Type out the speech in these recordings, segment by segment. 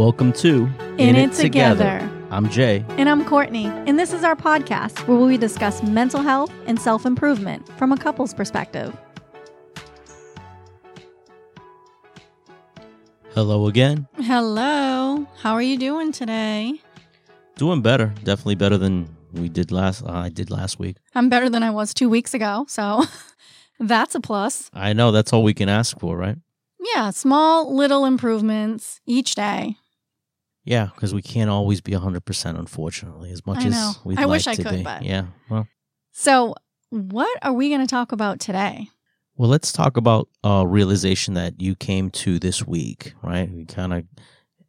Welcome to In, It Together. I'm Jay. And I'm Courtney, and this is our podcast where we discuss mental health and self improvement from a couple's perspective. Hello again. Hello. How are you doing today? Doing better. Definitely better than we did last. Uh, I did last week. I'm better than I was two weeks ago, so that's a plus. I know that's all we can ask for, right? Yeah, small little improvements each day. Yeah, because we can't always be 100%, unfortunately, as much I know. as we'd I like wish I to could, be. but- Yeah. Well, So, what are we going to talk about today? well, let's talk about a realization that you came to this week, right? We kind of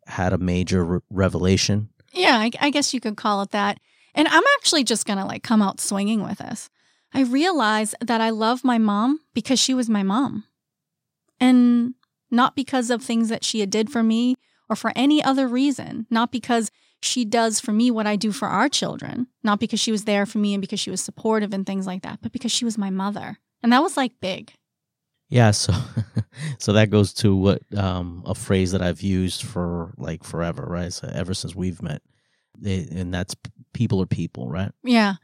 had a major re- revelation. Yeah, I, I guess you could call it that. And I'm actually just going to like come out swinging with this. I realized that I love my mom because she was my mom. And not because of things that she did for me or for any other reason. Not because she does for me what I do for our children. Not because she was there for me and because she was supportive and things like that, but because she was my mother. And that was like big. Yeah, so so that goes to what um, a phrase that I've used for like forever, right? So ever since we've met, It- and that's people are people, right? Yeah.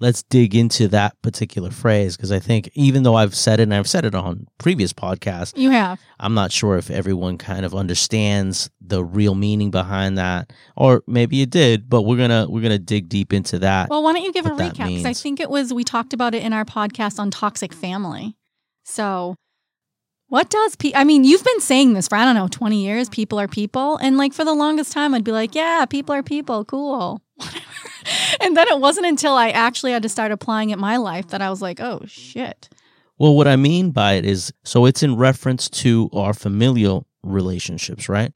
Let's dig into that particular phrase because I think even though I've said it and I've said it on previous podcasts, You have. I'm not sure if everyone kind of understands the real meaning behind that, or maybe it did. But we're gonna we're gonna dig deep into that. Well, why don't you give a recap? Because I think it was, we talked about it in our podcast on toxic family. So, what does, pe- I mean, you've been saying this for, I don't know, 20 years, people are people. And like for the longest time, I'd be like, yeah, people are people, cool. Whatever. and then it wasn't until I actually had to start applying it in my life that I was like, oh, shit. Well, what I mean by it is so it's in reference to our familial relationships, right?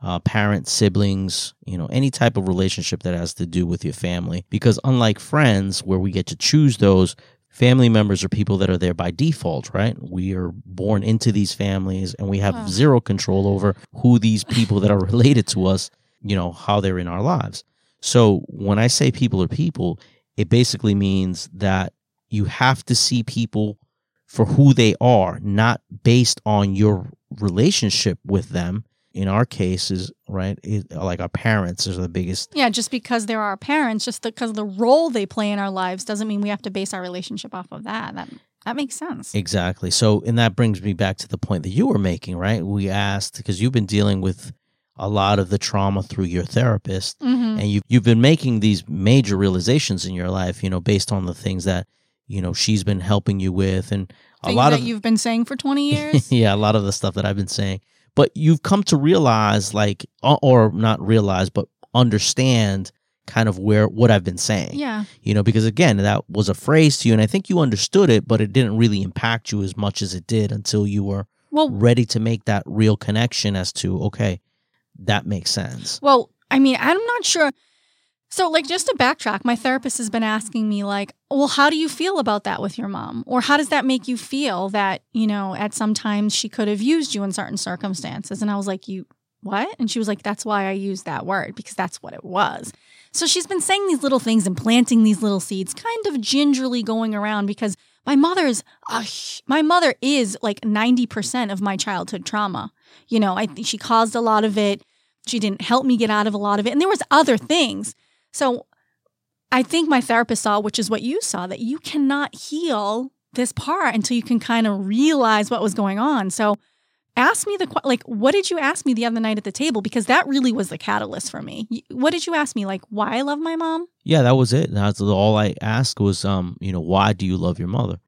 Uh, parents, siblings, you know, any type of relationship that has to do with your family. Because unlike friends, where we get to choose those, family members are people that are there by default, right? We are born into these families and we have Wow. zero control over who these people that are related to us, you know, how they're in our lives. So when I say people are people, it basically means that you have to see people for who they are, not based on your relationship with them. In our cases, right, it, like our parents is the biggest. Yeah, just because they're our parents, just because of the role they play in our lives, doesn't mean we have to base our relationship off of that. That that makes sense. Exactly. So, and that brings me back to the point that you were making, right? We asked because you've been dealing with a lot of the trauma through your therapist, hmm and you've you've been making these major realizations in your life, you know, based on the things that you know she's been helping you with, and a Things lot that of you've been saying for 20 years. yeah, a lot of the stuff that I've been saying. But you've come to realize, like, or- or not realize, but understand kind of where what I've been saying. yeah. You know, because again, that was a phrase to you, and I think you understood it, but it didn't really impact you as much as it did until you were Well, ready to make that real connection as to, okay, that makes sense. Well, I mean, I'm not sure. So, like, just to backtrack, my therapist has been asking me, like, well, how do you feel about that with your mom? Or how does that make you feel that, you know, at some times she could have used you in certain circumstances? And I was like, you, what? And she was like, that's why I used that word, because that's what it was. So she's been saying these little things and planting these little seeds, kind of gingerly going around because my mother's, hu- my mother is like 90% of my childhood trauma. You know, I think she caused a lot of it. She didn't help me get out of a lot of it. And there was other things. So I think my therapist saw, which is what you saw, that you cannot heal this part until you can kind of realize what was going on. So ask me the like what did you ask me the other night at the table because that really was the catalyst for me. What did you ask me like why I love my mom? Yeah, that was it. That's all I asked was, um, you know, why do you love your mother?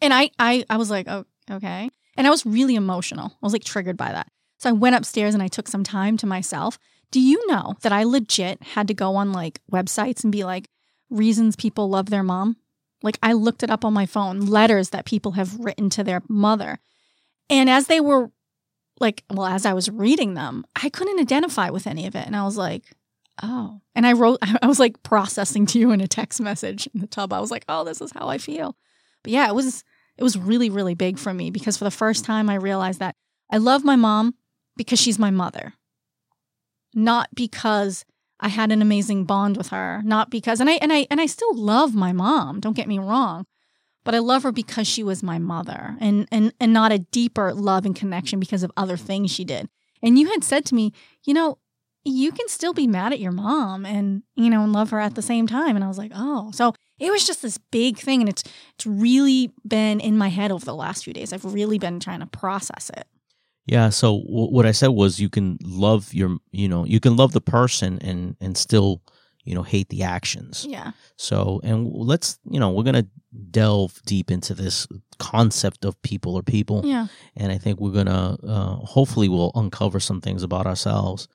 And I I I was like, "Oh, okay." And I was really emotional. I was like triggered by that. So I went upstairs and I took some time to myself. Do you know that I legit had to go on like websites and be like reasons people love their mom? Like I looked it up on my phone, letters that people have written to their mother. And as they were like, well, as I was reading them, I couldn't identify with any of it. And I was like, oh. And I wrote, I was like processing to you in a text message in the tub. I was like, oh, this is how I feel. But yeah, it was, it was really, really big for me because for the first time I realized that I love my mom because she's my mother, not because I had an amazing bond with her, not because, and I, and I, and I still love my mom. Don't get me wrong. But I love her because she was my mother and, and, and not a deeper love and connection because of other things she did. And you had said to me, you know, you can still be mad at your mom and, you know, and love her at the same time. And I was like, oh, so it was just this big thing. And it's, it's really been in my head over the last few days. I've really been trying to process it. Yeah. So w- what I said was you can love your, you know, you can love the person and, and still, you know, hate the actions. Yeah. So, and let's, you know, we're going to delve deep into this concept of people or people. Yeah. And I think we're going to, uh, hopefully we'll uncover some things about ourselves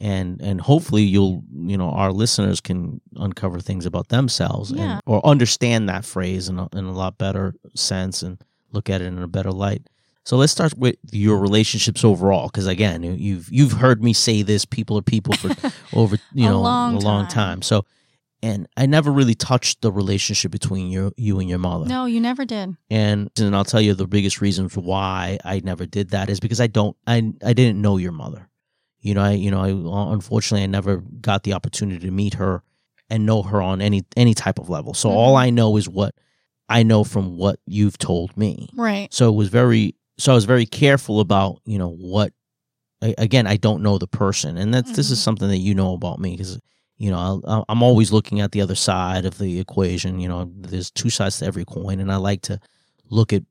and, and hopefully you'll, you know, our listeners can uncover things about themselves Yeah. and, or understand that phrase in a, in a lot better sense and look at it in a better light. So let's start with your relationships overall, because again, you- you've you've heard me say this. People are people for over you A know long a long time. time. So, and I never really touched the relationship between you you and your mother. No, you never did. And and I'll tell you the biggest reason for why I never did that is because I don't I I didn't know your mother. You know I you know I unfortunately I never got the opportunity to meet her and know her on any any type of level. So all Mhm. I know is what I know from what you've told me. Right. So it was very so I was very careful about, you know, what a- again, I don't know the person. And that's this is Mhm. something that you know about me cuz you know, I'll, I'm always looking at the other side of the equation, you know, there's two sides to every coin and I like to look at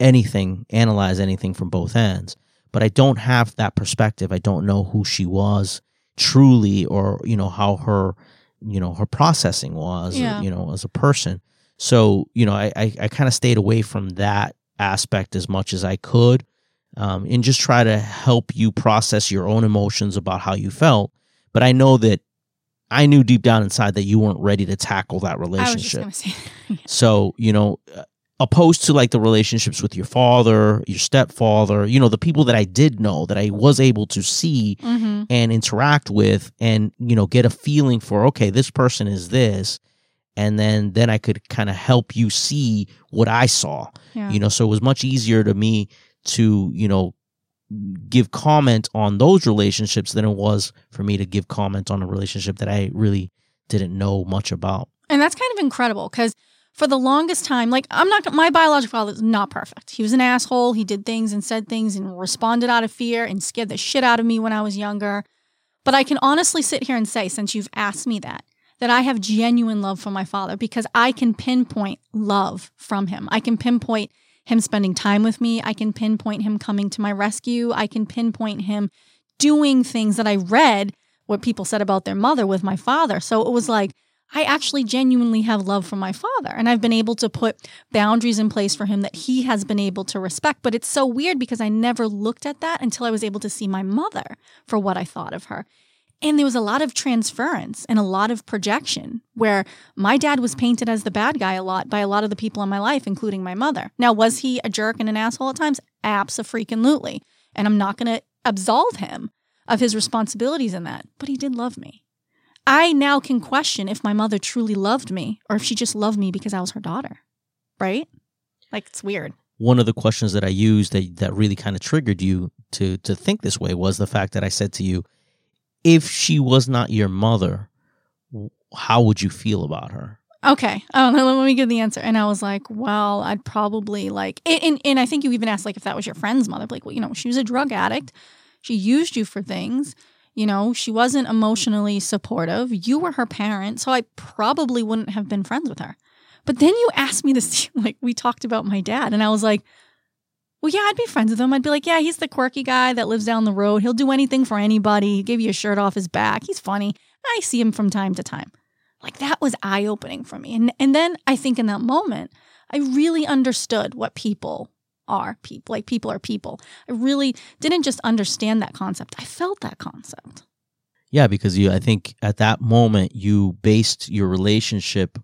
anything, analyze anything from both ends. But I don't have that perspective. I don't know who she was truly or, you know, how her, you know, her processing was, Yeah. you know, as a person. So, you know, I, I, I kind of stayed away from that aspect as much as I could um, and just try to help you process your own emotions about how you felt. But I know that I knew deep down inside that you weren't ready to tackle that I was just relationship. So, you know, uh, opposed to like the relationships with your father, your stepfather, you know, the people that I did know that I was able to see mm-hmm. and interact with and, you know, get a feeling for, okay, this person is this. And then, then I could kind of help you see what I saw, Yeah. you know, so it was much easier to me to, you know, give comment on those relationships than it was for me to give comment on a relationship that I really didn't know much about. And that's kind of incredible because for the longest time, like I'm not my biological father is not perfect. He was an asshole. He did things and said things and responded out of fear and scared the shit out of me when I was younger. But I can honestly sit here and say, since you've asked me that, that I have genuine love for my father because I can pinpoint love from him. I can pinpoint him spending time with me. I can pinpoint him coming to my rescue. I can pinpoint him doing things that I read what people said about their mother with my father. So it was like, I actually genuinely have love for my father. And I've been able to put boundaries in place for him that he has been able to respect. But it's so weird because I never looked at that until I was able to see my mother for what I thought of her. And there was a lot of transference and a lot of projection where my dad was painted as the bad guy a lot by a lot of the people in my life, including my mother. Now, was he a jerk and an asshole at times? Abso-freaking-lutely. And I'm not going to absolve him of his responsibilities in that, but he did love me. I now can question if my mother truly loved me or if she just loved me because I was her daughter. Right? Like it's weird. one of the questions that I used that that really kind of triggered you to to think this way was the fact that I said to you, if she was not your mother, how would you feel about her? Okay. Oh, let me give the answer. And I was like, well, I'd probably like, and, and, and I think you even asked like if that was your friend's mother. Like, well, you know, she was a drug addict. She used you for things. You know, she wasn't emotionally supportive. You were her parent. So I probably wouldn't have been friends with her. But then you asked me this, like, we talked about my dad. And I was like, well, yeah, I'd be friends with him. I'd be like, yeah, he's the quirky guy that lives down the road. He'll do anything for anybody. He'll give you a shirt off his back. He's funny. I see him from time to time. Like that was eye opening for me. And and then I think in that moment, I really understood what people are people. Like people are people. I really didn't just understand that concept. I felt that concept. Yeah, because you I think at that moment you based your relationship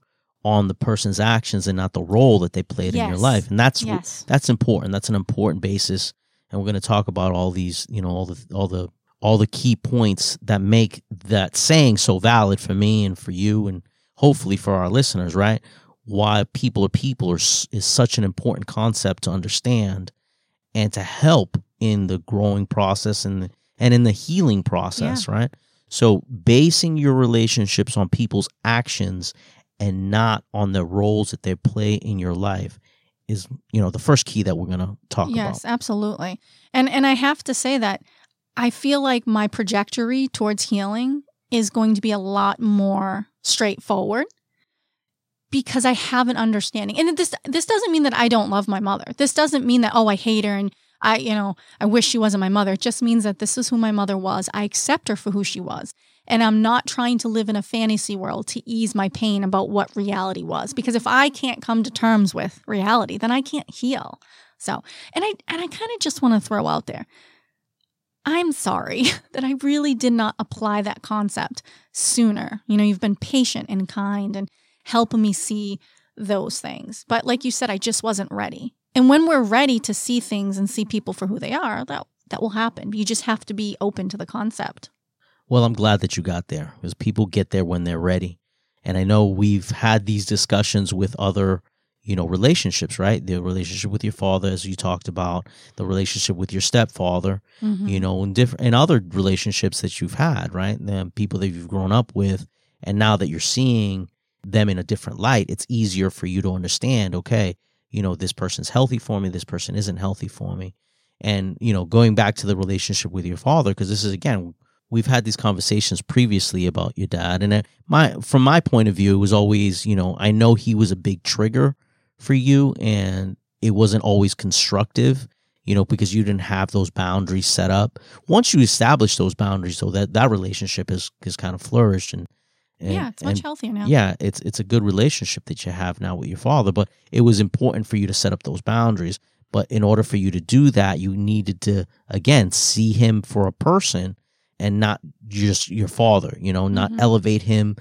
on the person's actions and not the role that they played in your life. And that's Yes. that's important. That's an important basis. And we're going to talk about all these, you know, all the all the all the key points that make that saying so valid for me and for you and hopefully for our listeners, right? Why people are people are, is such an important concept to understand and to help in the growing process and the, and in the healing process, right? So basing your relationships on people's actions and not on the roles that they play in your life is, you know, the first key that we're going to talk Yes, about. Yes, absolutely. And and I have to say that I feel like my trajectory towards healing is going to be a lot more straightforward because I have an understanding. And this this doesn't mean that I don't love my mother. This doesn't mean that oh I hate her and I you know I wish she wasn't my mother. It just means that this is who my mother was. I accept her for who she was. And I'm not trying to live in a fantasy world to ease my pain about what reality was because if I can't come to terms with reality, then I can't heal. So, and I and I kind of just want to throw out there. I'm sorry that I really did not apply that concept sooner. You know, you've been patient and kind and helping me see those things. But like you said, I just wasn't ready. And when we're ready to see things and see people for who they are, that that will happen. You just have to be open to the concept. Well, I'm glad that you got there because people get there when they're ready. And I know we've had these discussions with other, you know, relationships, right? The relationship with your father, as you talked about, the relationship with your stepfather, mm-hmm. you know, and different and other relationships that you've had, right? The people that you've grown up with, and now that you're seeing them in a different light, it's easier for you to understand, okay, you know, this person's healthy for me, this person isn't healthy for me. And, you know, going back to the relationship with your father, because this is, again, we've had these conversations previously about your dad. And my, from my point of view, it was always, you know, I know he was a big trigger for you and it wasn't always constructive you know because you didn't have those boundaries set up once you establish those boundaries though that that relationship has has kind of flourished and and, yeah, it's much and, healthier now. Yeah, it's it's a good relationship that you have now with your father, but it was important for you to set up those boundaries. But in order for you to do that, you needed to again see him for a person and not just your father, you know, not mm-hmm. elevate him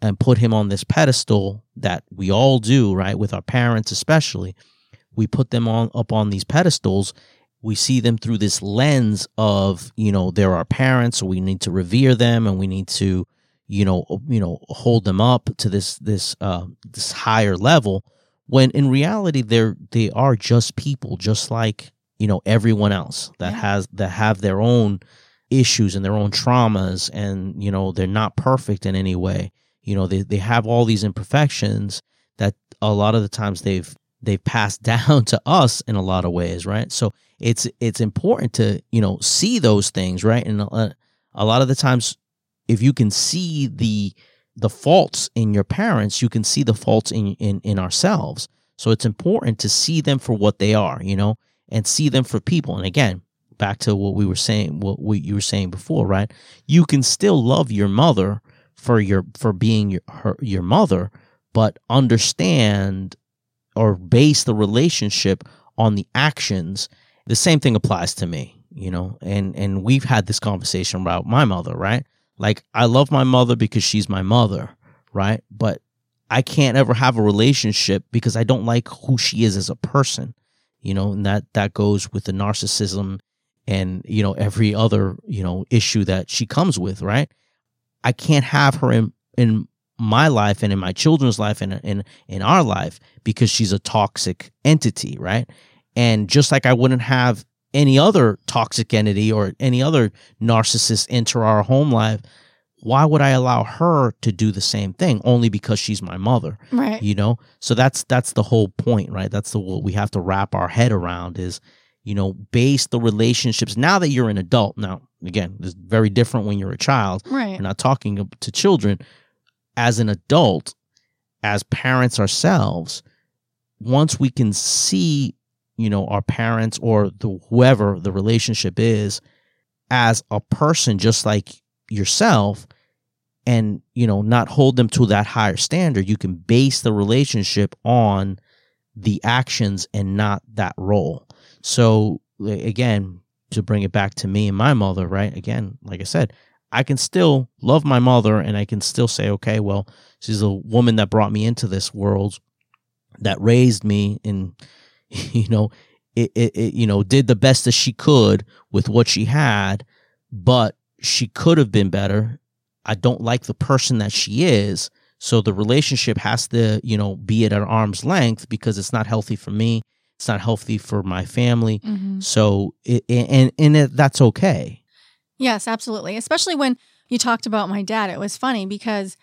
and put him on this pedestal that we all do, right? With our parents especially. We put them on up on these pedestals we see them through this lens of you know they're our parents so we need to revere them and we need to you know you know hold them up to this this uh, this higher level when in reality they're they are just people just like you know everyone else that yeah. has that have their own issues and their own traumas and you know they're not perfect in any way you know they, they have all these imperfections that a lot of the times they've they've passed down to us in a lot of ways right so it's it's important to you know see those things right and a, uh, a lot of the times if you can see the the faults in your parents, you can see the faults in in in ourselves. So it's important to see them for what they are, you know, and see them for people. And again, back to what we were saying, what we, you were saying before, right? You can still love your mother for your for being your her, your mother, but understand or base the relationship on the actions. The same thing applies to me, you know, and and we've had this conversation about my mother, right? Like I love my mother because she's my mother, right? But I can't ever have a relationship because I don't like who she is as a person. You know, and that that goes with the narcissism and you know every other, you know, issue that she comes with, right? I can't have her in in my life and in my children's life and in in our life because she's a toxic entity, right? And just like I wouldn't have any other toxic entity or any other narcissist enter our home life, why would I allow her to do the same thing only because she's my mother? Right. You know? So that's that's the whole point, right? That's the what we have to wrap our head around is, you know, base the relationships now that you're an adult. Now, again, it's very different when you're a child. Right. We're not talking to children. As an adult, as parents ourselves, once we can see you know our parents or the whoever the relationship is as a person just like yourself and you know not hold them to that higher standard you can base the relationship on the actions and not that role so again to bring it back to me and my mother right again like i said i can still love my mother and i can still say okay well she's a woman that brought me into this world that raised me and you know, it, it, it, you know, did the best that she could with what she had, but she could have been better. I don't like the person that she is. So the relationship has to, you know, be at her arm's length because it's not healthy for me. It's not healthy for my family. Mm-hmm. So, it, and and it, that's okay. Yes, absolutely. Especially when you talked about my dad, it was funny because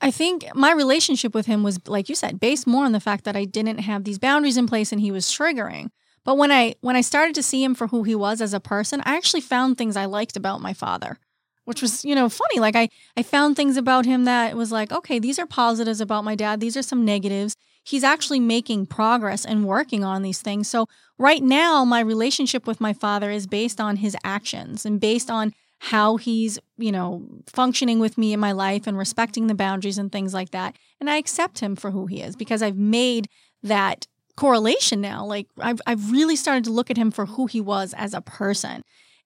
I think my relationship with him was, like you said, based more on the fact that I didn't have these boundaries in place and he was triggering. But when I when I started to see him for who he was as a person, I actually found things I liked about my father, which was, you know, funny. Like I I found things about him that was like, okay, these are positives about my dad, these are some negatives. He's actually making progress and working on these things. So right now my relationship with my father is based on his actions and based on how he's, you know, functioning with me in my life and respecting the boundaries and things like that. And I accept him for who he is because I've made that correlation now. Like I've I've really started to look at him for who he was as a person.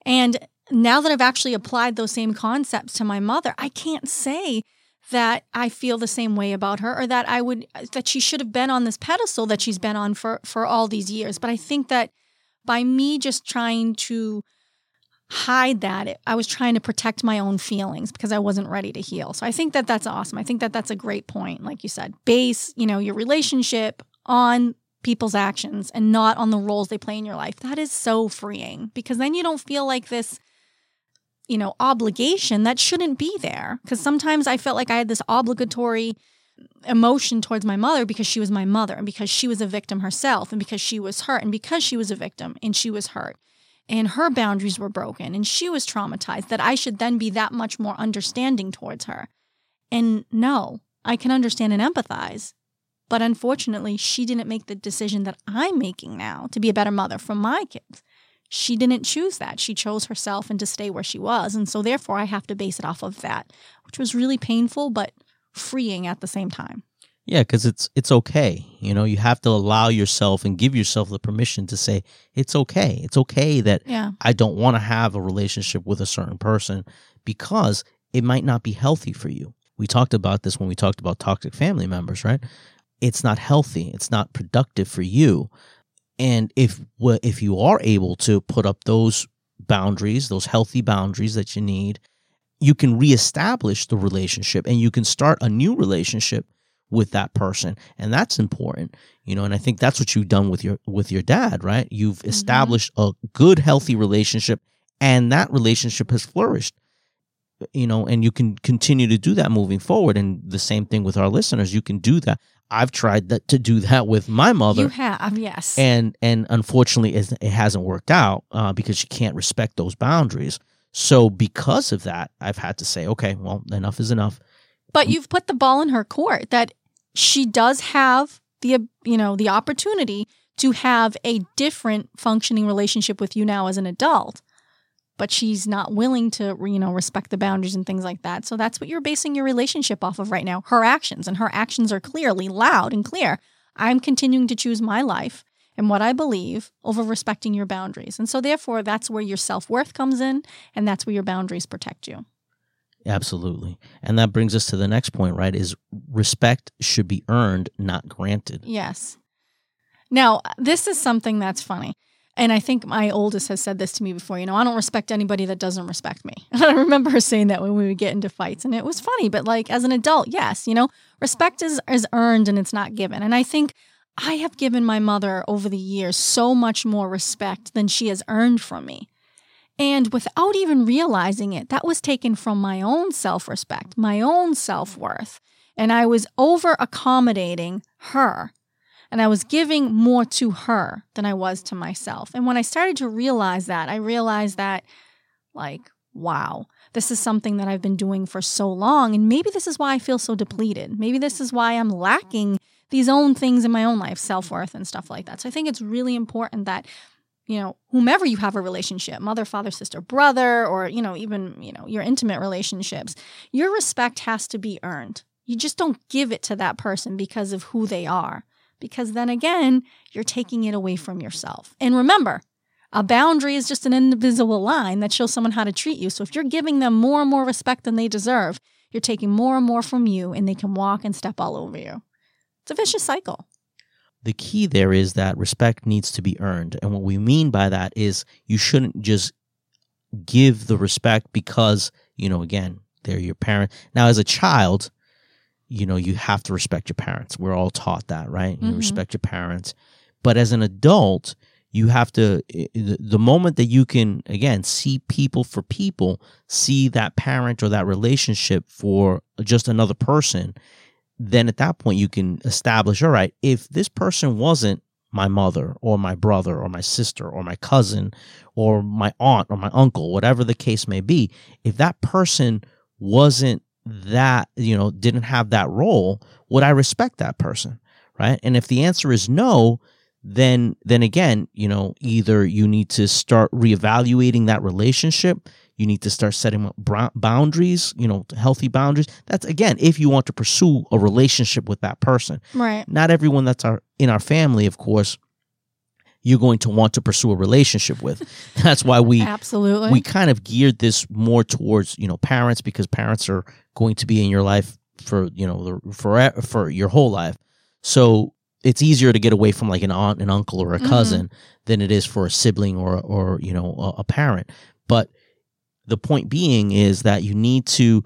And now that I've actually applied those same concepts to my mother, I can't say that I feel the same way about her or that I would that she should have been on this pedestal that she's been on for for all these years. But I think that by me just trying to hide that i was trying to protect my own feelings because i wasn't ready to heal so i think that that's awesome i think that that's a great point like you said base you know your relationship on people's actions and not on the roles they play in your life. That is so freeing because then you don't feel like this, you know, obligation that shouldn't be there. Because sometimes I felt like I had this obligatory emotion towards my mother because she was my mother and because she was a victim herself and because she was hurt and because she was a victim and she was hurt and her boundaries were broken and she was traumatized that I should then be that much more understanding towards her. And no, I can understand and empathize, but unfortunately, she didn't make the decision that I'm making now to be a better mother for my kids. She didn't choose that. She chose herself and to stay where she was. And so, therefore, I have to base it off of that, which was really painful, but freeing at the same time. Yeah, because it's it's okay. You know, you have to allow yourself and give yourself the permission to say it's okay. It's okay that yeah. I don't want to have a relationship with a certain person because it might not be healthy for you. We talked about this when we talked about toxic family members, right? it's not healthy. It's not productive for you. And if if you are able to put up those boundaries, those healthy boundaries that you need, you can reestablish the relationship and you can start a new relationship with that person. And that's important you know and i think that's what you've done with your with your dad right? You've mm-hmm. established a good healthy relationship and that relationship has flourished you know and you can continue to do that moving forward. And the same thing with our listeners you can do that I've tried that to do that with my mother. You have, yes. And and unfortunately, it hasn't worked out uh, because she can't respect those boundaries. So because of that, I've had to say, okay, well, enough is enough. But you've put the ball in her court that she does have the you know the opportunity to have a different functioning relationship with you now as an adult but she's not willing to you know respect the boundaries and things like that. So that's what you're basing your relationship off of right now her actions. And her actions are clearly loud and clear. I'm continuing to choose my life and what i believe over respecting your boundaries. And so therefore that's where your self-worth comes in and that's where your boundaries protect you. Absolutely. And that brings us to the next point right is respect should be earned not granted. Yes. Now this is something that's funny and I think my oldest has said this to me before, you know, I don't respect anybody that doesn't respect me. And I remember her saying that when we would get into fights. And it was funny, but like as an adult, yes, you know, respect is, is earned and it's not given. And I think I have given my mother over the years so much more respect than she has earned from me. And without even realizing it, that was taken from my own self respect, my own self worth. And I was over accommodating her and I was giving more to her than I was to myself. And when I started to realize that, I realized that, like, wow, this is something that I've been doing for so long. And maybe this is why I feel so depleted. Maybe this is why I'm lacking these own things in my own life, self worth and stuff like that. So I think it's really important that you know whomever you have a relationship mother father sister brother or you know even you know your intimate relationships your respect has to be earned you just don't give it to that person because of who they are because then again, you're taking it away from yourself. And remember, a boundary is just an invisible line that shows someone how to treat you. So if you're giving them more and more respect than they deserve, you're taking more and more from you and they can walk and step all over you. It's a vicious cycle. The key there is that respect needs to be earned. And what we mean by that is you shouldn't just give the respect because, you know, again, they're your parent. Now, as a child, you know, you have to respect your parents. We're all taught that, right? You mm-hmm. respect your parents. But as an adult, you have to, the moment that you can, again, see people for people, see that parent or that relationship for just another person, then at that point you can establish all right, if this person wasn't my mother or my brother or my sister or my cousin or my aunt or my uncle, whatever the case may be, if that person wasn't that, you know, didn't have that role, would I respect that person? Right. And if the answer is no, then then again, you know, either you need to start reevaluating that relationship, you need to start setting up boundaries, you know, healthy boundaries. That's again, if you want to pursue a relationship with that person. Right. Not everyone that's our in our family, of course, you're going to want to pursue a relationship with. That's why we absolutely we kind of geared this more towards you know parents because parents are going to be in your life for you know for for your whole life. So it's easier to get away from like an aunt, an uncle, or a mm-hmm. cousin mm-hmm. than it is for a sibling or or you know a, a parent. But the point being is that you need to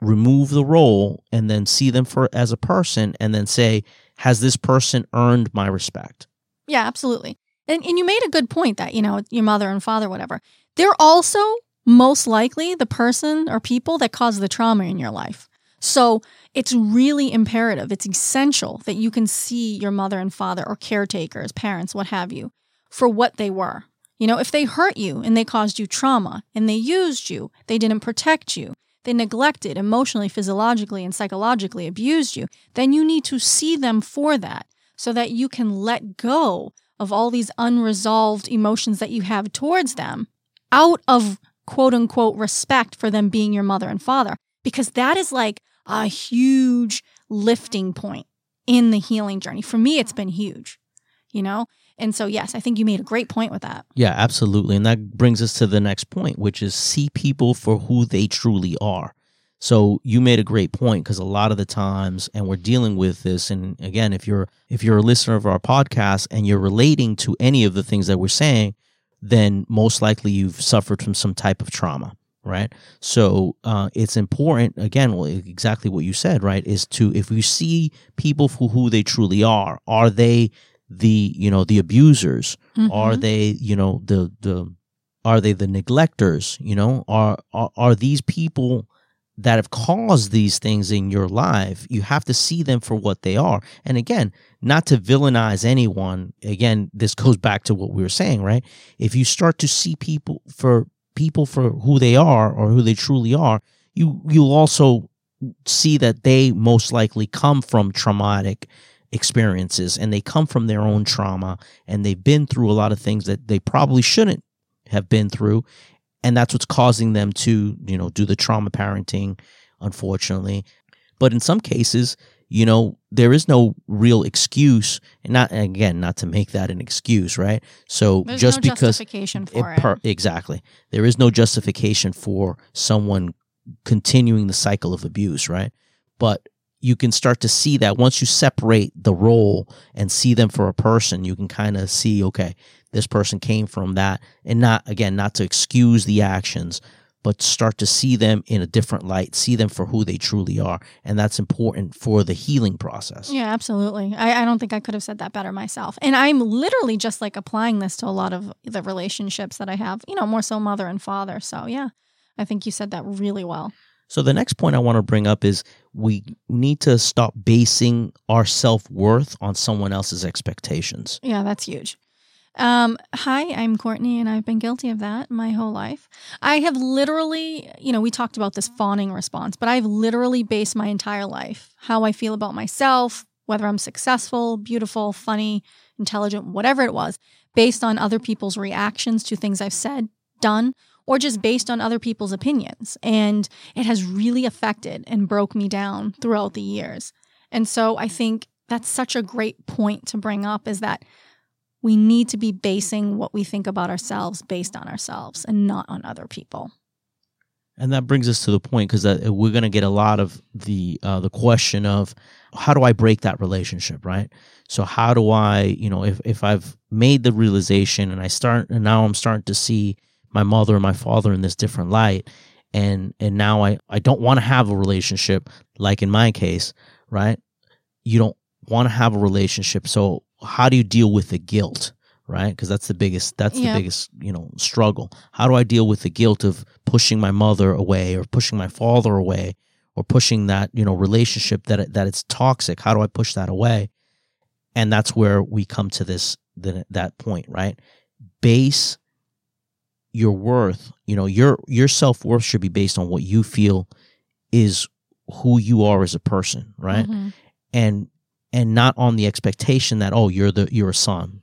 remove the role and then see them for as a person and then say has this person earned my respect yeah absolutely and, and you made a good point that you know your mother and father whatever. They're also most likely the person or people that cause the trauma in your life. So it's really imperative it's essential that you can see your mother and father or caretakers parents what have you for what they were. You know, if they hurt you and they caused you trauma and they used you, they didn't protect you, they neglected emotionally, physiologically, and psychologically abused you, then you need to see them for that so that you can let go of all these unresolved emotions that you have towards them out of quote unquote respect for them being your mother and father. Because that is like a huge lifting point in the healing journey. For me, it's been huge, you know? And so, yes, I think you made a great point with that. Yeah, absolutely. And that brings us to the next point, which is see people for who they truly are. So you made a great point because a lot of the times, and we're dealing with this. And again, if you're if you're a listener of our podcast and you're relating to any of the things that we're saying, then most likely you've suffered from some type of trauma, right? So uh, it's important. Again, well, exactly what you said, right? Is to if you see people for who they truly are, are they the you know the abusers mm-hmm. are they you know the the are they the neglectors you know are, are are these people that have caused these things in your life you have to see them for what they are. And again not to villainize anyone again this goes back to what we were saying right? If you start to see people for people for who they are or who they truly are you you'll also see that they most likely come from traumatic experiences and they come from their own trauma and they've been through a lot of things that they probably shouldn't have been through and that's what's causing them to you know do the trauma parenting unfortunately. But in some cases you know there is no real excuse and not again not to make that an excuse right? So There's just no because justification for it, per, exactly. There is no justification for someone continuing the cycle of abuse right? But you can start to see that once you separate the role and see them for a person, you can kind of see, okay, this person came from that. And not, again, not to excuse the actions, but start to see them in a different light, see them for who they truly are. And that's important for the healing process. Yeah, absolutely. I, I don't think I could have said that better myself. And I'm literally just like applying this to a lot of the relationships that I have, you know, more so mother and father. So, yeah, I think you said that really well. So the next point I want to bring up is we need to stop basing our self-worth on someone else's expectations. Yeah, that's huge. Um, hi, I'm Courtney, and I've been guilty of that my whole life. I have literally, you know, we talked about this fawning response, but I've literally based my entire life, how I feel about myself, whether I'm successful, beautiful, funny, intelligent, whatever it was, based on other people's reactions to things I've said, done, or just based on other people's opinions. And it has really affected and broke me down throughout the years. And so I think that's such a great point to bring up is that we need to be basing what we think about ourselves based on ourselves and not on other people. And that brings us to the point because we're going to get a lot of the uh, the question of how do I break that relationship, right? So how do I, you know, if if I've made the realization and I start and now I'm starting to see my mother and my father in this different light and and now I I don't want to have a relationship like in my case, right? You don't want to have a relationship. So how do you deal with the guilt, right? Because that's the biggest that's the biggest, you know, struggle. How do I deal with the guilt of pushing my mother away or pushing my father away or pushing that, you know, relationship that that it's toxic? How do I push that away? and that's where we come to this the, that point, right? Base your worth, you know, your your self-worth should be based on what you feel is who you are as a person, right? Mhm. And and not on the expectation that oh, you're the you're a son,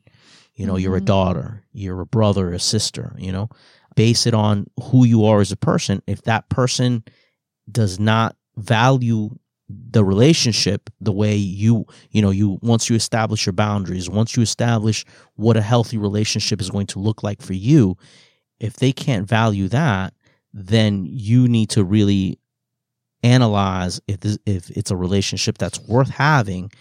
you know, you're a Mhm. daughter, you're a brother, a sister, you know. Base it on who you are as a person. If that person does not value the relationship the way you you know you once you establish your boundaries once you establish what a healthy relationship is going to look like for you if they can't value that then you need to really analyze if this, if it's a relationship that's worth having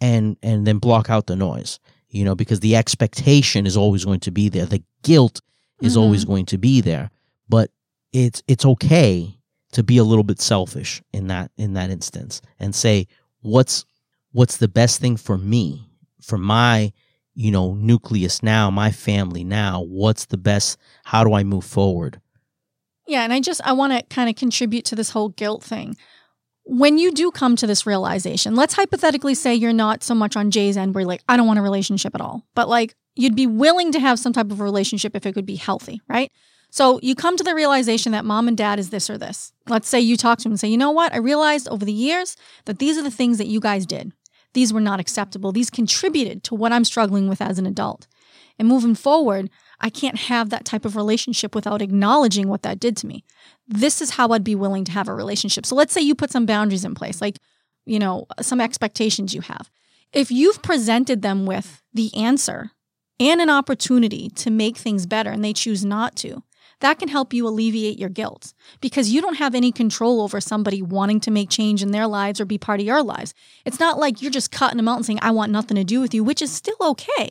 and and then block out the noise you know because the expectation is always going to be there the guilt is Mhm. always going to be there but it's it's okay to be a little bit selfish in that in that instance and say what's what's the best thing for me for my you know nucleus now my family now what's the best how do i move forward Yeah, and I just I want to kind of contribute to this whole guilt thing. When you do come to this realization, let's hypothetically say you're not so much on Jay's end where like, I don't want a relationship at all. But like you'd be willing to have some type of relationship if it could be healthy, right? So you come to the realization that mom and dad is this or this. Let's say you talk to them and say, you know what? I realized over the years that these are the things that you guys did. These were not acceptable. These contributed to what I'm struggling with as an adult. And moving forward, I can't have that type of relationship without acknowledging what that did to me. This is how I'd be willing to have a relationship. So let's say you put some boundaries in place, like, you know, some expectations you have. If you've presented them with the answer and an opportunity to make things better and they choose not to, that can help you alleviate your guilt because you don't have any control over somebody wanting to make change in their lives or be part of your lives. It's not like you're just cutting them out and saying, I want nothing to do with you, which is still okay.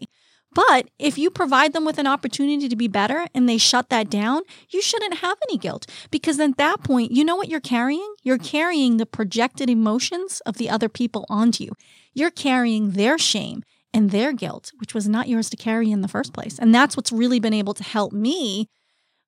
But if you provide them with an opportunity to be better and they shut that down, you shouldn't have any guilt because at that point, you know what you're carrying? You're carrying the projected emotions of the other people onto you. You're carrying their shame and their guilt, which was not yours to carry in the first place. And that's what's really been able to help me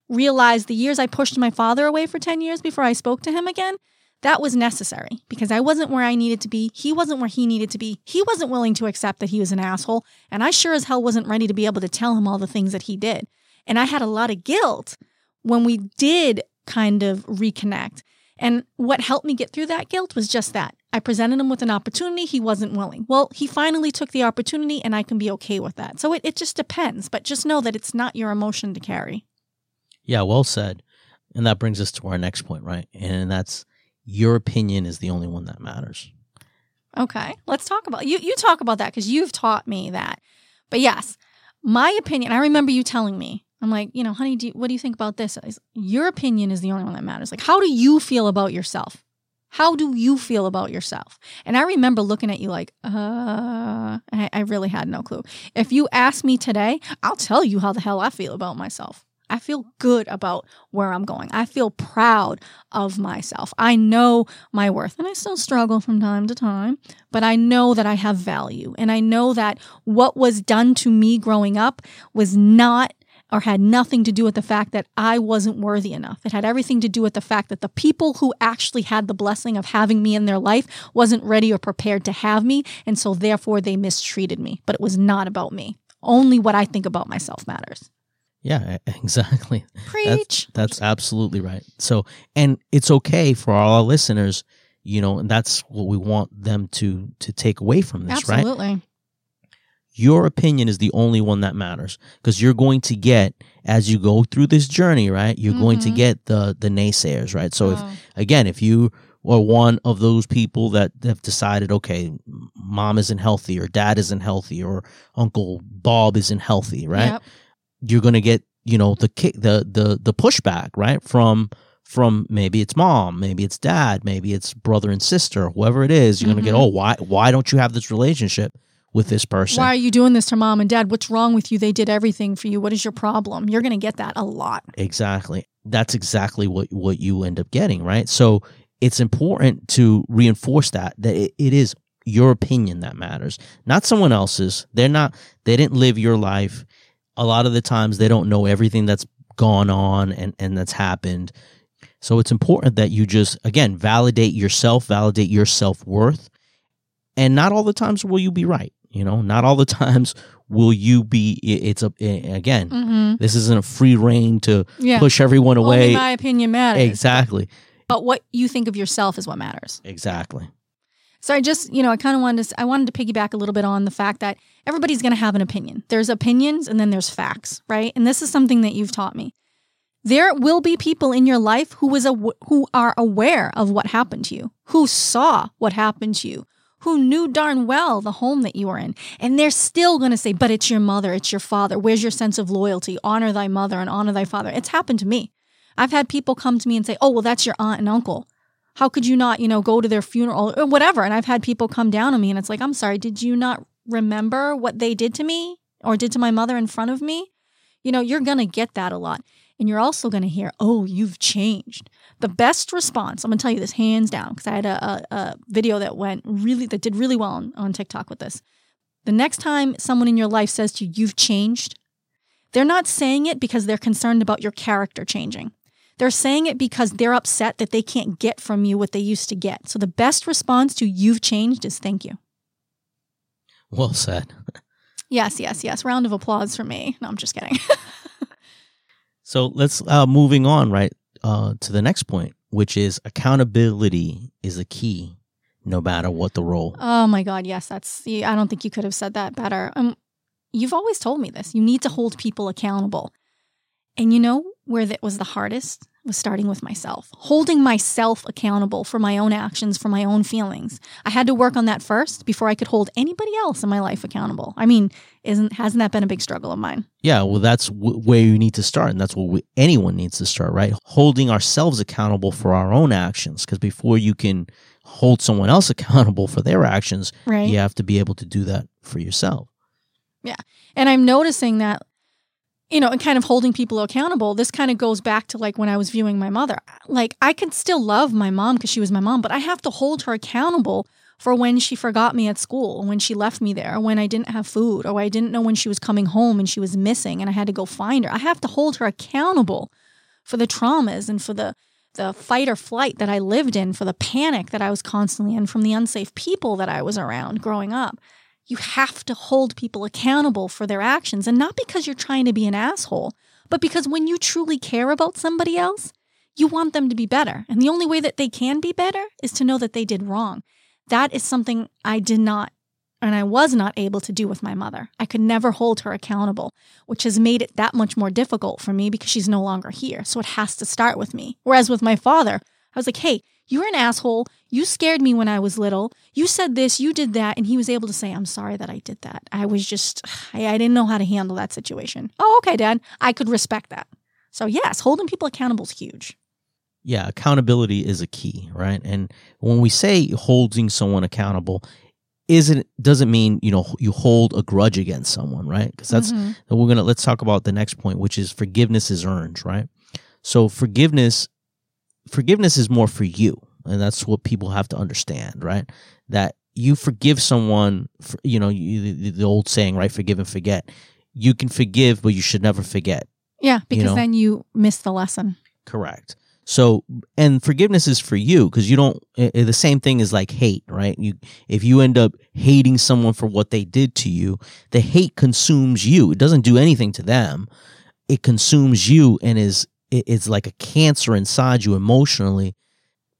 realize the years I pushed my father away for 10 years before I spoke to him again. That was necessary because I wasn't where I needed to be. He wasn't where he needed to be. He wasn't willing to accept that he was an asshole. And I sure as hell wasn't ready to be able to tell him all the things that he did. And I had a lot of guilt when we did kind of reconnect. And what helped me get through that guilt was just that. I presented him with an opportunity. He wasn't willing. Well, he finally took the opportunity, and I can be okay with that. So it, it just depends. But just know that it's not your emotion to carry. Yeah well said and that brings us to our next point right and that's your opinion is the only one that matters Okay, let's talk about you. You talk about that because you've taught me that. But yes, my opinion. I remember you telling me. I'm like, you know, honey, do you, what do you think about this? Your opinion is the only one that matters. Like, how do you feel about yourself? How do you feel about yourself? And I remember looking at you like, uh, I, I really had no clue. If you ask me today, I'll tell you how the hell I feel about myself. I feel good about where I'm going. I feel proud of myself. I know my worth, and I still struggle from time to time, but I know that I have value. And I know that what was done to me growing up was not or had nothing to do with the fact that I wasn't worthy enough. It had everything to do with the fact that the people who actually had the blessing of having me in their life wasn't ready or prepared to have me. And so therefore they mistreated me. But it was not about me. Only what I think about myself matters. Yeah exactly Preach. That's absolutely right. So, and it's okay for all our listeners, you know, and that's what we want them to to take away from this, right? Absolutely. Your opinion is the only one that matters because you're going to get as you go through this journey, right? You're going to Mhm. get the the naysayers, right? So, if Oh. again, if you are one of those people that have decided, okay, mom isn't healthy or dad isn't healthy or Uncle Bob isn't healthy, right? Yep. You're going to get you know the kick the the the pushback right from from maybe it's mom maybe it's dad maybe it's brother and sister whoever it is you're going to get mm-hmm. oh why why don't you have this relationship with this person Why are you doing this to mom and dad? What's wrong with you? They did everything for you. What is your problem? You're going to get that a lot. exactly that's exactly what what you end up getting right so it's important to reinforce that that it, it is your opinion that matters not someone else's they're not they didn't live your life a lot of the times they don't know everything that's gone on and and that's happened so it's important that you just again validate yourself validate your self-worth and not all the times will you be right You know, not all the times will you be. It's a again. Mm-hmm. This isn't a free reign to Yeah. push everyone Only away. my opinion matters. exactly. But what you think of yourself is what matters. Exactly. So I just, you know, I kind of wanted to, I wanted to piggyback a little bit on the fact that everybody's going to have an opinion. There's opinions and then there's facts, right? And this is something that you've taught me. There will be people in your life who is a, who are aware of what happened to you, who saw what happened to you, who knew darn well the home that you were in, and they're still going to say, "But it's your mother, it's your father. Where's your sense of loyalty? Honor thy mother and honor thy father." It's happened to me. I've had people come to me and say, "Oh, well, that's your aunt and uncle." How could you not, you know, go to their funeral or whatever? And I've had people come down on me and it's like, I'm sorry, did you not remember what they did to me or did to my mother in front of me? You know, you're going to get that a lot. And you're also going to hear, oh, you've changed. The best response, I'm going to tell you this hands down, because I had a, a, a video that went really, that did really well on, on TikTok with this. The next time someone in your life says to you, you've changed, they're not saying it because they're concerned about your character changing. They're saying it because they're upset that they can't get from you what they used to get. So the best response to you've changed is thank you. Well said. Yes, yes, yes. Round of applause for me. No, I'm just kidding. So let's uh, moving on right uh, to the next point, which is accountability is a key, no matter what the role. oh my God, yes, that's. I don't think you could have said that better. Um, you've always told me this. You need to hold people accountable, and you know where that was the hardest was starting with myself, holding myself accountable for my own actions, for my own feelings. I had to work on that first before I could hold anybody else in my life accountable. I mean, isn't hasn't that been a big struggle of mine? Yeah, well, that's w- where you need to start, and that's where we, anyone needs to start, right? Holding ourselves accountable for our own actions, because before you can hold someone else accountable for their actions, Right. you have to be able to do that for yourself. Yeah, and I'm noticing that, you know, and kind of holding people accountable, this kind of goes back to like when I was viewing my mother. Like, I could still love my mom because she was my mom, but I have to hold her accountable for when she forgot me at school, when she left me there, when I didn't have food, or I didn't know when she was coming home and she was missing and I had to go find her. I have to hold her accountable for the traumas and for the the fight or flight that I lived in, for the panic that I was constantly in, from the unsafe people that I was around growing up you have to hold people accountable for their actions and not because you're trying to be an asshole, but because when you truly care about somebody else, you want them to be better. And the only way that they can be better is to know that they did wrong. That is something I did not and I was not able to do with my mother. I could never hold her accountable, which has made it that much more difficult for me because she's no longer here. So it has to start with me. Whereas with my father, I was like, hey, you're an asshole. You scared me when I was little. You said this, you did that. And he was able to say, I'm sorry that I did that. I was just, I, I didn't know how to handle that situation. Oh, okay, Dad. I could respect that. So, yes, holding people accountable is huge. Yeah, accountability is a key, right? And when we say holding someone accountable, isn't doesn't mean you know you hold a grudge against someone, right? Because that's Mhm. we're gonna let's talk about the next point, which is forgiveness is earned, right? So forgiveness, forgiveness is more for you, and that's what people have to understand, right? That you forgive someone, for, you know, you, the, the old saying, right? Forgive and forget. You can forgive, but you should never forget. Yeah, because know? then you miss the lesson. Correct. So, and forgiveness is for you because you don't. the same thing is like hate, right? You, if you end up hating someone for what they did to you, the hate consumes you. It doesn't do anything to them. It consumes you and is it- it's like a cancer inside you emotionally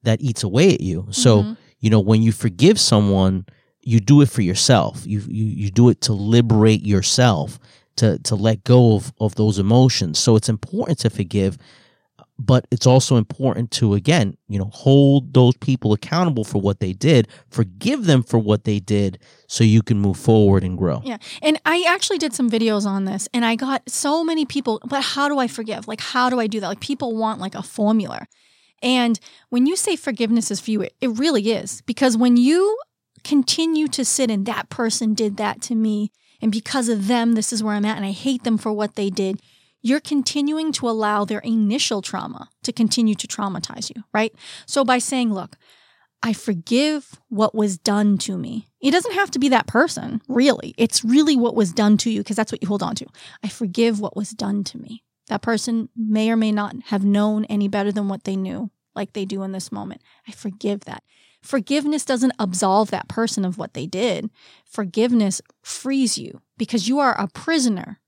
that eats away at you. So, Mhm. you know, when you forgive someone, you do it for yourself. You you you do it to liberate yourself, to to let go of of those emotions. So it's important to forgive, but it's also important to again, you know, hold those people accountable for what they did, forgive them for what they did so you can move forward and grow. Yeah. And I actually did some videos on this and I got so many people, but how do I forgive? Like, how do I do that? Like, people want like a formula. And when you say forgiveness is for you, it, it really is. Because when you continue to sit in that person did that to me, and because of them, this is where I'm at, and I hate them for what they did, you're continuing to allow their initial trauma to continue to traumatize you, right? So by saying, look, I forgive what was done to me. It doesn't have to be that person, really. It's really what was done to you because that's what you hold on to. I forgive what was done to me. That person may or may not have known any better than what they knew, like they do in this moment. I forgive that. Forgiveness doesn't absolve that person of what they did. Forgiveness frees you because you are a prisoner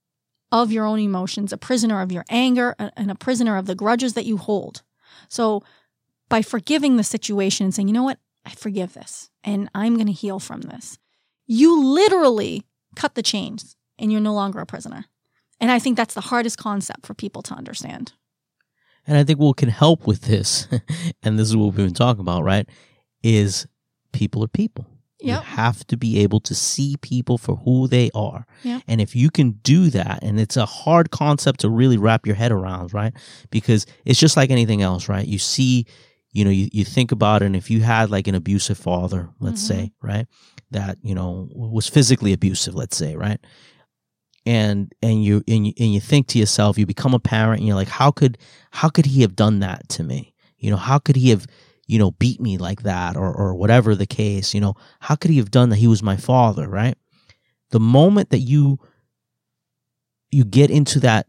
of your own emotions, a prisoner of your anger, and a prisoner of the grudges that you hold. So, by forgiving the situation and saying, you know what, I forgive this and I'm going to heal from this, you literally cut the chains and you're no longer a prisoner. And I think that's the hardest concept for people to understand. And I think what can help with this, and this is what we've been talking about, right? Is people are people. Yep. You have to be able to see people for who they are. Yep. And if you can do that, and it's a hard concept to really wrap your head around, right? Because it's just like anything else, right? You see, you know, you, you think about it, and if you had like an abusive father, let's mm-hmm. say, right? That, you know, was physically abusive, let's say, right? And and you and you and you think to yourself you become a parent and you're like how could how could he have done that to me? You know how could he have you know beat me like that or or whatever the case you know how could he have done that? He was my father right? The moment that you you get into that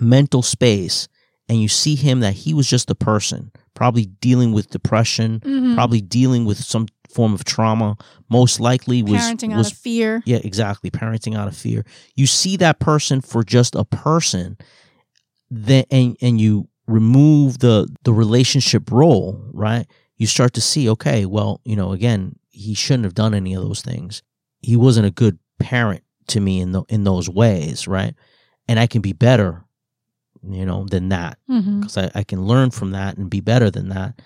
mental space and you see him that he was just a person probably dealing with depression mm-hmm. probably dealing with some form of trauma most likely was parenting was, out of fear. Yeah, exactly. Parenting out of fear. You see that person for just a person, then and and you remove the the relationship role, right? You start to see, okay, well, you know, again, he shouldn't have done any of those things. He wasn't a good parent to me in the in those ways, right? And I can be better, you know, than that because mm-hmm. I, I can learn from that and be better than that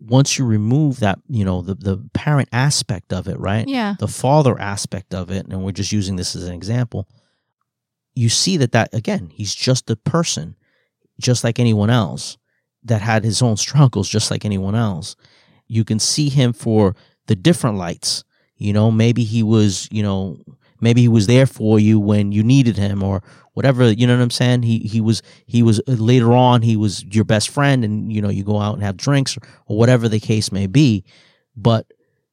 once you remove that, you know, the, the parent aspect of it, right? Yeah. The father aspect of it, and we're just using this as an example, you see that that again, he's just a person, just like anyone else, that had his own struggles, just like anyone else. You can see him for the different lights. You know, maybe he was, you know, maybe he was there for you when you needed him or whatever you know what i'm saying? He he was he was uh, later on he was your best friend and you know you go out and have drinks or, or whatever the case may be. But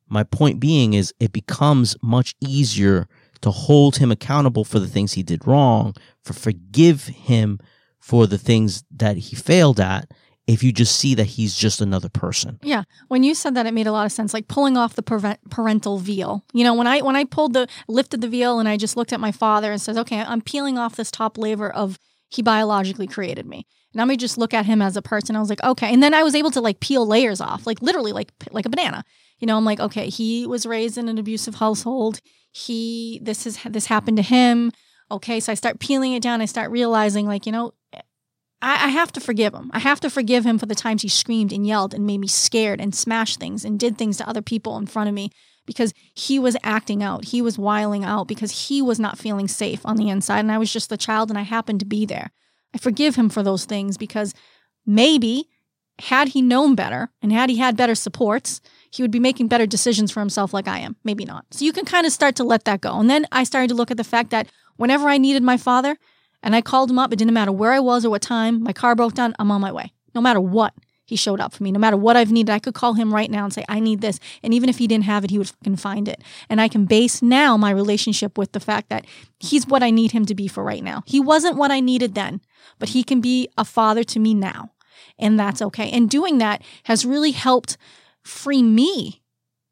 my point being is it becomes much easier to hold him accountable for the things he did wrong for forgive him for the things that he failed at if you just see that he's just another person. Yeah. When you said that it made a lot of sense like pulling off the parental veil. You know, when I when I pulled the lifted the veil and I just looked at my father and says, "Okay, I'm peeling off this top layer of he biologically created me." Now me just look at him as a person. I was like, "Okay." And then I was able to like peel layers off, like literally like like a banana. You know, I'm like, "Okay, he was raised in an abusive household. He this is this happened to him." Okay, so I start peeling it down. I start realizing, like, you know, I, I have to forgive him. I have to forgive him for the times he screamed and yelled and made me scared and smashed things and did things to other people in front of me because he was acting out. He was wiling out because he was not feeling safe on the inside. And I was just the child and I happened to be there. I forgive him for those things because maybe had he known better and had he had better supports, he would be making better decisions for himself like I am. Maybe not. So you can kind of start to let that go. And then I started to look at the fact that whenever I needed my father, and I called him up. It didn't matter where I was or what time. My car broke down. I'm on my way. No matter what, he showed up for me. No matter what I've needed, I could call him right now and say, I need this. And even if he didn't have it, he would fucking find it. And I can base now my relationship with the fact that he's what I need him to be for right now. He wasn't what I needed then, but he can be a father to me now. And that's okay. And doing that has really helped free me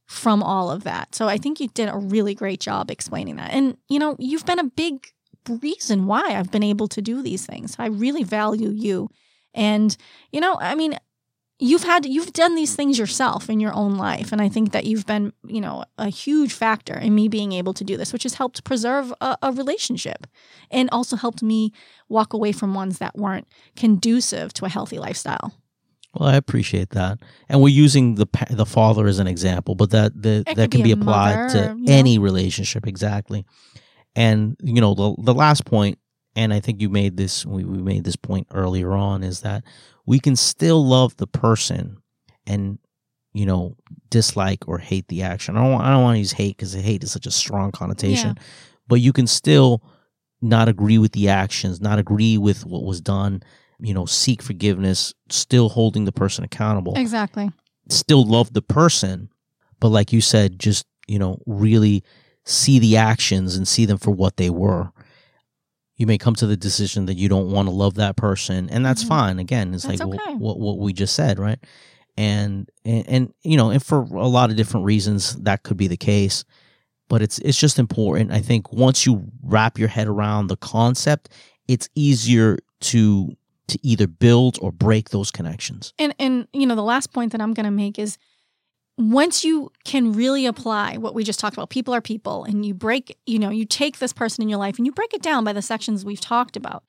from all of that. So I think you did a really great job explaining that. And, you know, you've been a big reason why I've been able to do these things. I really value you. And, you know, I mean, you've had you've done these things yourself in your own life. And i think that you've been you know a huge factor in me being able to do this which has helped preserve a, a, relationship and also helped me walk away from ones that weren't conducive to a healthy lifestyle. Well i appreciate that. And we're using the the father as an example but that the, that can be, be applied mother, to any relationship exactly and you know the the last point, and I think you made this we, we made this point earlier on is that we can still love the person and you know dislike or hate the action. I don't I don't want to use hate because hate is such a strong connotation, yeah. but you can still not agree with the actions, not agree with what was done. You know, seek forgiveness, still holding the person accountable. Exactly. Still love the person, but like you said, just you know, really see the actions and see them for what they were. You may come to the decision that you don't want to love that person, and that's mm-hmm. fine. Again, it's that's like okay. what, what we just said, right? and, and and you know and for a lot of different reasons that could be the case but it's it's just important i think once you wrap your head around the concept it's easier to to either build or break those connections And and you know the last point that I'm going to make is once you can really apply what we just talked about people are people and you break you know you take this person in your life and you break it down by the sections we've talked about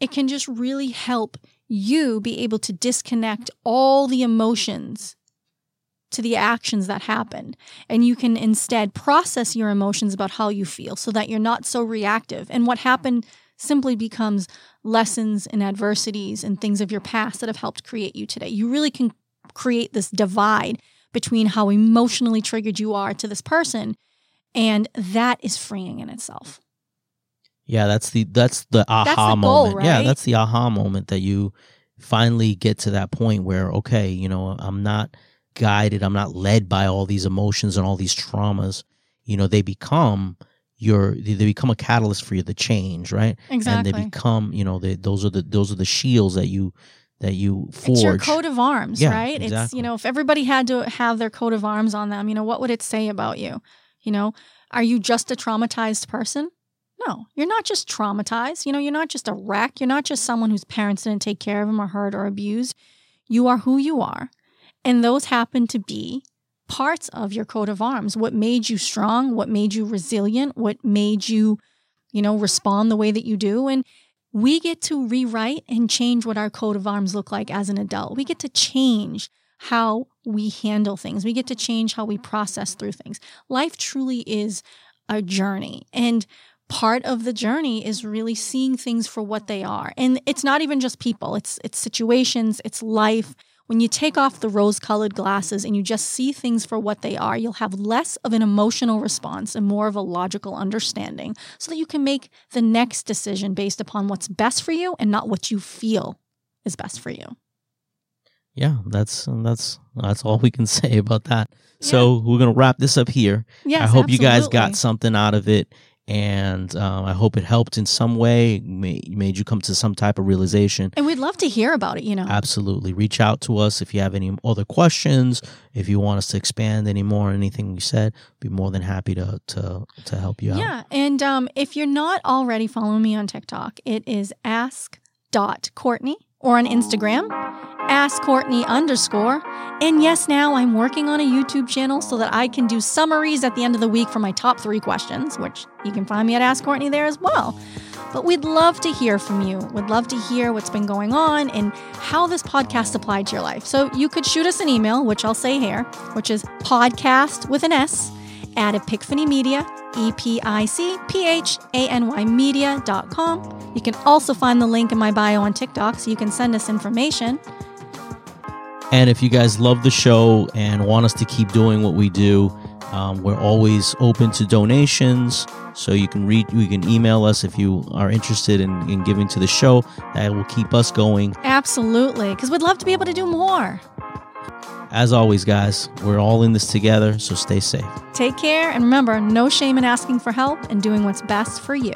it can just really help you be able to disconnect all the emotions to the actions that happen and you can instead process your emotions about how you feel so that you're not so reactive. And what happened simply becomes lessons and adversities and things of your past that have helped create you today. You really can create this divide between how emotionally triggered you are to this person and that is freeing in itself. Yeah that's the that's the aha the goal, moment. Yeah that's the aha moment that you finally get to that point where okay you know i'm not guided i'm not led by all these emotions and all these traumas. You know they become your they they become a catalyst for you to change right? Exactly and they become you know they, those are the those are the shields that you that you forge It's your coat of arms, Yeah, right? It's you know, if everybody had to have their coat of arms on them, you know, what would it say about you? You know, are you just a traumatized person? No, you're not just traumatized. You know, you're not just a wreck. You're not just someone whose parents didn't take care of them or hurt or abused. You are who you are. And those happen to be parts of your coat of arms. What made you strong, what made you resilient, what made you, you know, respond the way that you do. And we get to rewrite and change what our coat of arms look like as an adult. We get to change how we handle things. We get to change how we process through things. Life truly is a journey. And part of the journey is really seeing things for what they are. And it's not even just people, it's it's situations, it's life. When you take off the rose-colored glasses and you just see things for what they are, you'll have less of an emotional response and more of a logical understanding so that you can make the next decision based upon what's best for you and not what you feel is best for you. yeah that's that's that's all we can say about that. So we're gonna wrap this up here. Yes, i hope you guys got something out of it and um, i hope it helped in some way made, made you come to some type of realization And we'd love to hear about it, you know. absolutely reach out to us if you have any other questions if you want us to expand any more on anything we said be more than happy to to to help you out Yeah. And um, if you're not already following me on TikTok, it is ask.courtney or on Instagram, ask Courtney underscore. And yes, now I'm working on a YouTube channel so that I can do summaries at the end of the week for my top three questions, which you can find me at Ask Courtney there as well. But we'd love to hear from you. We'd love to hear what's been going on and how this podcast applied to your life. So you could shoot us an email, which I'll say here, which is podcast with an S at Epicphany Media, E P I C P H A N Y media.com. You can also find the link in my bio on TikTok so you can send us information. And if you guys love the show and want us to keep doing what we do, um, we're always open to donations. So you can read, you can email us if you are interested in, in giving to the show. That will keep us going. Absolutely, because we'd love to be able to do more. As always, guys, we're all in this together. So stay safe. Take care, and remember no shame in asking for help and doing what's best for you.